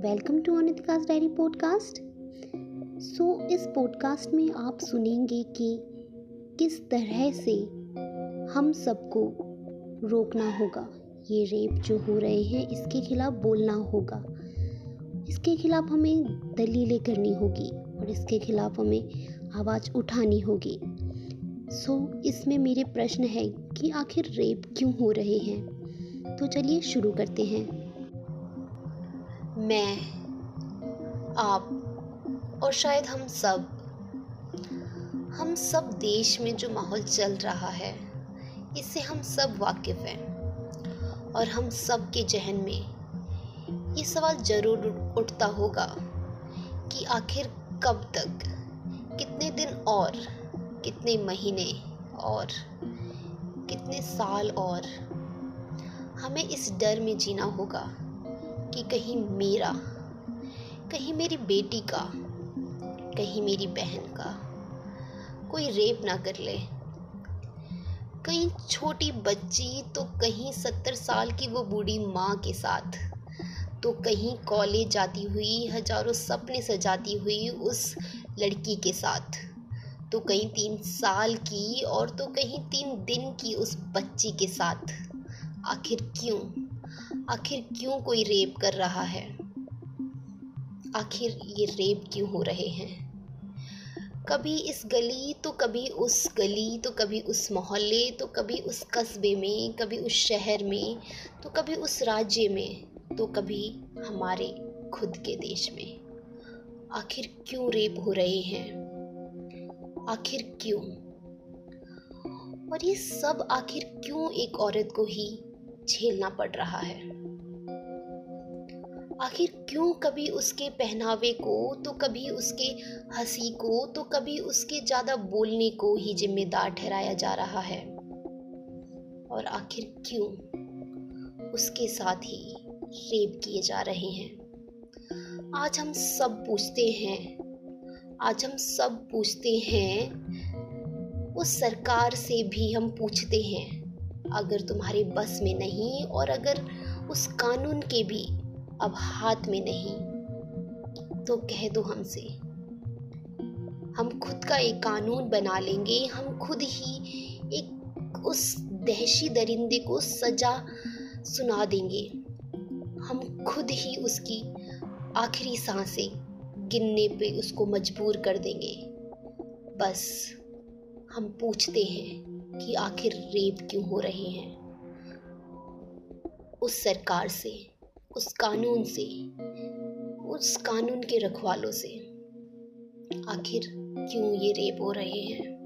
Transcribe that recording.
Welcome to Anitika's diary podcast. So इस podcast में आप सुनेंगे कि किस तरह से हम सबको रोकना होगा। ये रेप जो हो रहे हैं इसके खिलाफ बोलना होगा। इसके खिलाफ हमें दलीलें करनी होगी और इसके खिलाफ हमें आवाज़ उठानी होगी। सो so, इसमें मेरे प्रश्न है कि आखिर रेप क्यों हो रहे हैं? तो चलिए शुरू करते हैं। मैं, आप और शायद हम सब हम सब देश में जो माहौल चल रहा है इससे हम सब वाकिफ़ हैं। और हम सब के जहन में ये सवाल ज़रूर उठता होगा कि आखिर कब तक, कितने दिन और, कितने महीने और, कितने साल और, हमें इस डर में जीना होगा। कि कहीं मेरा, कहीं मेरी बेटी का, कहीं मेरी बहन का कोई रेप ना कर ले। कहीं छोटी बच्ची तो कहीं सत्तर साल की वो बूढ़ी माँ के साथ। तो कहीं कॉलेज जाती हुई, हज़ारों सपने सजाती हुई उस लड़की के साथ। तो कहीं तीन साल की और तो कहीं तीन दिन की उस बच्ची के साथ। आखिर क्यों? आखिर क्यों कोई रेप कर रहा है? आखिर ये रेप क्यों हो रहे हैं? कभी इस गली तो कभी उस गली तो कभी उस मोहल्ले तो कभी उस कस्बे में, कभी उस शहर में तो कभी उस राज्य में तो कभी हमारे खुद के देश में। आखिर क्यों रेप हो रहे हैं? आखिर क्यों? और ये सब आखिर क्यों एक औरत को ही झेलना पड़ रहा है। आखिर क्यों कभी उसके पहनावे को तो कभी उसके हँसी को तो कभी उसके ज़्यादा बोलने को ही जिम्मेदार ठहराया जा रहा है? और आखिर क्यों उसके साथ ही रेप किए जा रहे हैं? आज हम सब पूछते हैं, आज हम सब पूछते हैं, उस सरकार से भी हम पूछते हैं। अगर तुम्हारे बस में नहीं और अगर उस कानून के भी अब हाथ में नहीं तो कह दो हमसे। हम खुद का एक कानून बना लेंगे। हम खुद ही एक उस दहशी दरिंदे को सजा सुना देंगे। हम खुद ही उसकी आखिरी साँसें गिनने पे उसको मजबूर कर देंगे। बस हम पूछते हैं। कि आखिर रेप क्यों हो रहे हैं? उस सरकार से, उस कानून से, उस कानून के रखवालों से आखिर क्यों ये रेप हो रहे हैं?